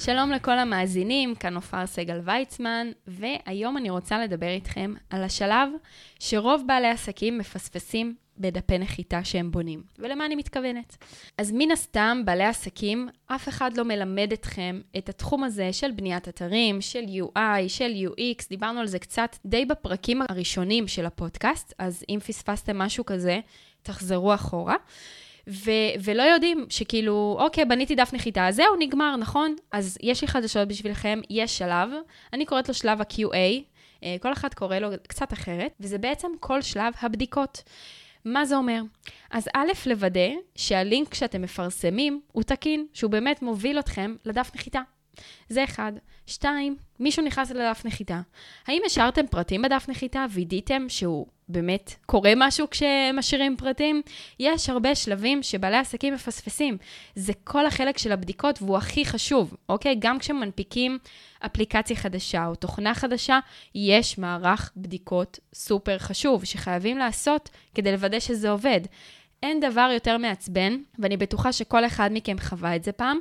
שלום לכל המאזינים, כאן עופר סגל ויצמן, והיום אני רוצה לדבר איתכם על השלב שרוב בעלי עסקים מפספסים בדפי נחיתה שהם בונים. ולמה אני מתכוונת? אז מן הסתם, בעלי עסקים, אף אחד לא מלמד אתכם את התחום הזה של בניית אתרים, של UI, של UX, דיברנו על זה קצת די בפרקים הראשונים של הפודקאסט, אז אם פספסתם משהו כזה, תחזרו אחורה. ו- ולא יודעים שכאילו, אוקיי, בניתי דף נחיתה, זהו, נגמר, נכון? אז יש לי חדשות בשבילכם, יש שלב, אני קוראת לו שלב ה-QA, אה, כל אחד קורא לו קצת אחרת, וזה בעצם כל שלב הבדיקות. מה זה אומר? אז א', לוודא שהלינק שאתם מפרסמים הוא תקין, שהוא באמת מוביל אתכם לדף נחיתה. זה אחד. שתיים, מישהו נכנס לדף נחיתה. האם השארתם פרטים בדף נחיתה? וידאתם שהוא באמת קורה משהו כשמשאירים פרטים? יש הרבה שלבים שבעלי עסקים מפספסים. זה כל החלק של הבדיקות והוא הכי חשוב, אוקיי? גם כשמנפיקים אפליקציה חדשה או תוכנה חדשה, יש מערך בדיקות סופר חשוב שחייבים לעשות כדי לוודא שזה עובד. אין דבר יותר מעצבן, ואני בטוחה שכל אחד מכם חווה את זה פעם,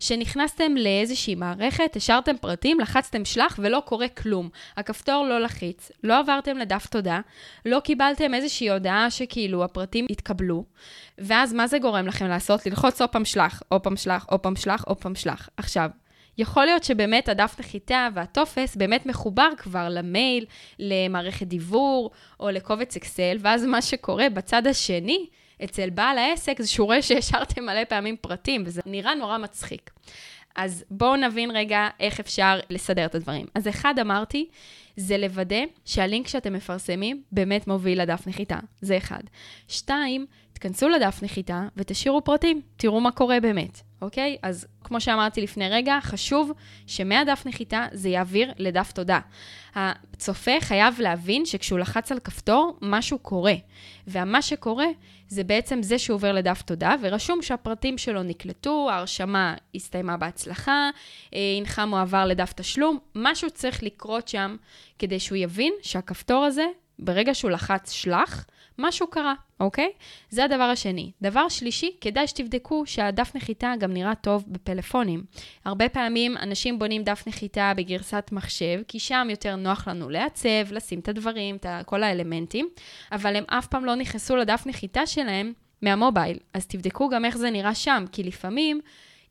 שנכנסתם לאיזושהי מערכת, השארתם פרטים, לחצתם שלח ולא קורה כלום. הכפתור לא לחיץ, לא עברתם לדף תודה, לא קיבלתם איזושהי הודעה שכאילו הפרטים התקבלו, ואז מה זה גורם לכם לעשות? ללחוץ עוד פעם שלח, עוד פעם שלח, עוד פעם שלח, עוד פעם שלח. עכשיו, יכול להיות שבאמת הדף נחיתה והטופס באמת מחובר כבר למייל, למערכת דיוור או לקובץ אקסל, ואז מה שקורה בצד השני, אצל בעל העסק זה שהוא רואה שהשארתם מלא פעמים פרטים, וזה נראה נורא מצחיק. אז בואו נבין רגע איך אפשר לסדר את הדברים. אז אחד, אמרתי, זה לוודא שהלינק שאתם מפרסמים באמת מוביל לדף נחיתה. זה אחד. שתיים, תכנסו לדף נחיתה ותשאירו פרטים, תראו מה קורה באמת, אוקיי? אז כמו שאמרתי לפני רגע, חשוב שמהדף נחיתה זה יעביר לדף תודה. הצופה חייב להבין שכשהוא לחץ על כפתור, משהו קורה. ומה שקורה זה בעצם זה שהוא עובר לדף תודה, ורשום שהפרטים שלו נקלטו, ההרשמה הסתיימה בהצלחה, הנך אה, מועבר לדף תשלום, משהו צריך לקרות שם כדי שהוא יבין שהכפתור הזה, ברגע שהוא לחץ שלח, משהו קרה, אוקיי? זה הדבר השני. דבר שלישי, כדאי שתבדקו שהדף נחיתה גם נראה טוב בפלאפונים. הרבה פעמים אנשים בונים דף נחיתה בגרסת מחשב, כי שם יותר נוח לנו לעצב, לשים את הדברים, את כל האלמנטים, אבל הם אף פעם לא נכנסו לדף נחיתה שלהם מהמובייל. אז תבדקו גם איך זה נראה שם, כי לפעמים...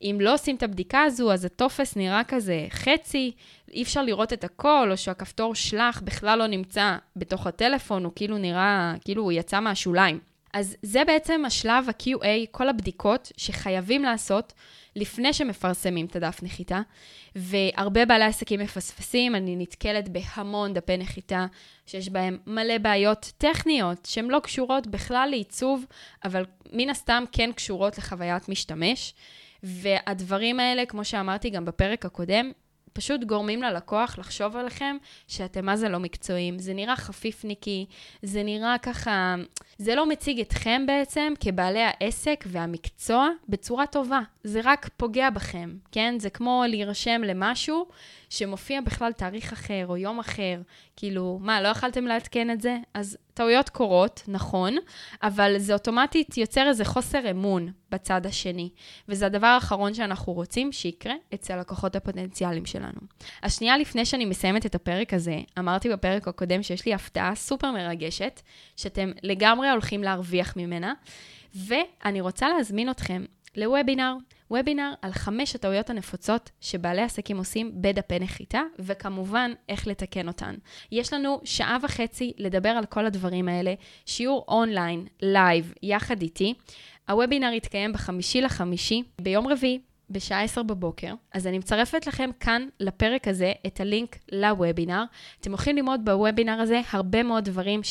אם לא עושים את הבדיקה הזו, אז הטופס נראה כזה חצי, אי אפשר לראות את הכל, או שהכפתור שלח בכלל לא נמצא בתוך הטלפון, הוא כאילו נראה, כאילו הוא יצא מהשוליים. אז זה בעצם השלב ה-QA, כל הבדיקות שחייבים לעשות לפני שמפרסמים את הדף נחיתה, והרבה בעלי עסקים מפספסים, אני נתקלת בהמון דפי נחיתה שיש בהם מלא בעיות טכניות שהן לא קשורות בכלל לעיצוב, אבל מן הסתם כן קשורות לחוויית משתמש. והדברים האלה, כמו שאמרתי גם בפרק הקודם, פשוט גורמים ללקוח לחשוב עליכם שאתם מה זה לא מקצועיים. זה נראה חפיפניקי, זה נראה ככה, זה לא מציג אתכם בעצם כבעלי העסק והמקצוע בצורה טובה. זה רק פוגע בכם, כן? זה כמו להירשם למשהו שמופיע בכלל תאריך אחר או יום אחר. כאילו, מה, לא יכלתם לעדכן את זה? אז טעויות קורות, נכון, אבל זה אוטומטית יוצר איזה חוסר אמון בצד השני. וזה הדבר האחרון שאנחנו רוצים שיקרה אצל לקוחות הפוטנציאליים שלנו. אז שנייה לפני שאני מסיימת את הפרק הזה, אמרתי בפרק הקודם שיש לי הפתעה סופר מרגשת, שאתם לגמרי הולכים להרוויח ממנה, ואני רוצה להזמין אתכם לוובינר, וובינר על חמש הטעויות הנפוצות שבעלי עסקים עושים בדפי נחיתה, וכמובן, איך לתקן אותן. יש לנו שעה וחצי לדבר על כל הדברים האלה, שיעור online, live, יחד איתי. הוובינר יתקיים בחמישי לחמישי, ביום רביעי, בשעה 10 בבוקר, אז אני מצרפת לכם כאן לפרק הזה את הלינק לוובינר. אתם הולכים ללמוד בוובינר הזה הרבה מאוד דברים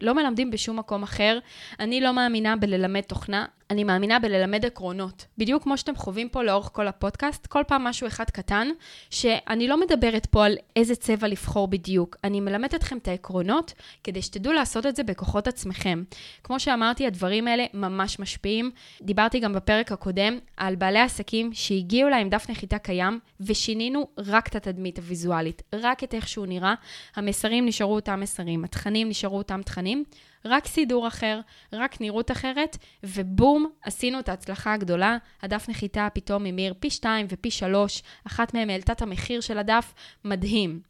שלא מלמדים בשום מקום אחר. אני לא מאמינה בללמד תוכנה, אני מאמינה בללמד עקרונות. בדיוק כמו שאתם חווים פה לאורך כל הפודקאסט, כל פעם משהו אחד קטן, שאני לא מדברת פה על איזה צבע לבחור בדיוק. אני מלמדת אתכם את העקרונות, כדי שתדעו לעשות את זה בכוחות עצמכם. כמו שאמרתי, הדברים האלה ממש משפיעים. דיברתי גם בפרק הקודם על בעלי עסקים שהגיעו להם דף נחיתה קיים, ושינינו רק את התדמית הוויזואלית, רק את איך שהוא נראה. המסרים נשארו אותם מסרים, התכנים נשארו אותם תכנים. name רק סידור אחר, רק נראות אחרת, ובום, עשינו את ההצלחה הגדולה. הדף נחיתה פתאום המיר פי 2 ופי 3, אחת מהן העלתה את המחיר של הדף, מדהים.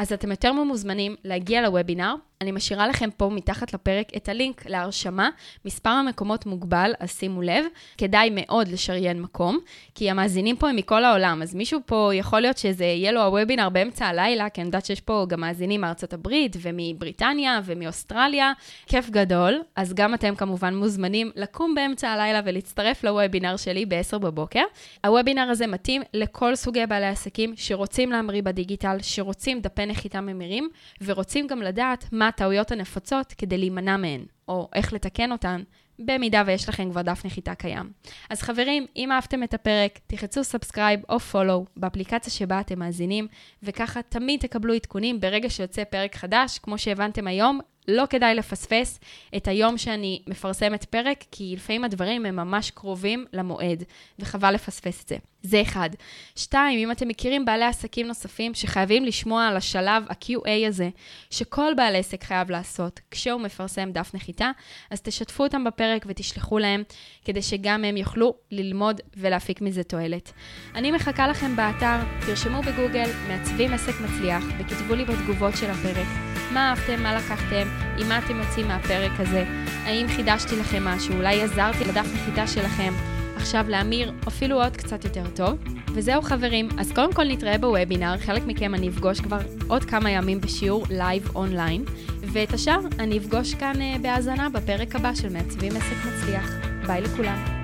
אז אתם יותר ממוזמנים להגיע לוובינר. אני משאירה לכם פה מתחת לפרק את הלינק להרשמה. מספר המקומות מוגבל, אז שימו לב. כדאי מאוד לשריין מקום, כי המאזינים פה הם מכל העולם, אז מישהו פה יכול להיות שזה יהיה לו הוובינר באמצע הלילה, כי אני יודעת שיש פה גם מאזינים מארצות הברית ומבריטניה ומאוסטרליה. כיף גדול, אז גם אתם כמובן מוזמנים לקום באמצע הלילה ולהצטרף לוובינר שלי ב-10 בבוקר. הוובינר הזה מתאים לכל סוגי בעלי עסקים שרוצים להמריא בדיגיטל, שרוצים דפי נחיתה ממירים, ורוצים גם לדעת מה הטעויות הנפוצות כדי להימנע מהן, או איך לתקן אותן, במידה ויש לכם כבר דף נחיתה קיים. אז חברים, אם אהבתם את הפרק, תחצו subscribe או follow באפליקציה שבה אתם מאזינים, וככה תמיד תקבלו עדכונים ברגע שיוצא פרק חדש, כמו שהבנתם היום, לא כדאי לפספס את היום שאני מפרסמת פרק, כי לפעמים הדברים הם ממש קרובים למועד, וחבל לפספס את זה. זה אחד. שתיים, אם אתם מכירים בעלי עסקים נוספים שחייבים לשמוע על השלב ה-QA הזה, שכל בעל עסק חייב לעשות כשהוא מפרסם דף נחיתה, אז תשתפו אותם בפרק ותשלחו להם, כדי שגם הם יוכלו ללמוד ולהפיק מזה תועלת. אני מחכה לכם באתר, תרשמו בגוגל, מעצבים עסק מצליח, וכתבו לי בתגובות של הפרק. מה אהבתם, מה לקחתם, עם מה אתם יוצאים מהפרק הזה, האם חידשתי לכם משהו, אולי עזרתי לדף נחיתה שלכם. עכשיו להמיר אפילו עוד קצת יותר טוב. וזהו חברים, אז קודם כל נתראה בוובינר, חלק מכם אני אפגוש כבר עוד כמה ימים בשיעור live online, ואת השאר אני אפגוש כאן uh, בהאזנה בפרק הבא של מעצבים עסק מצליח. ביי לכולם.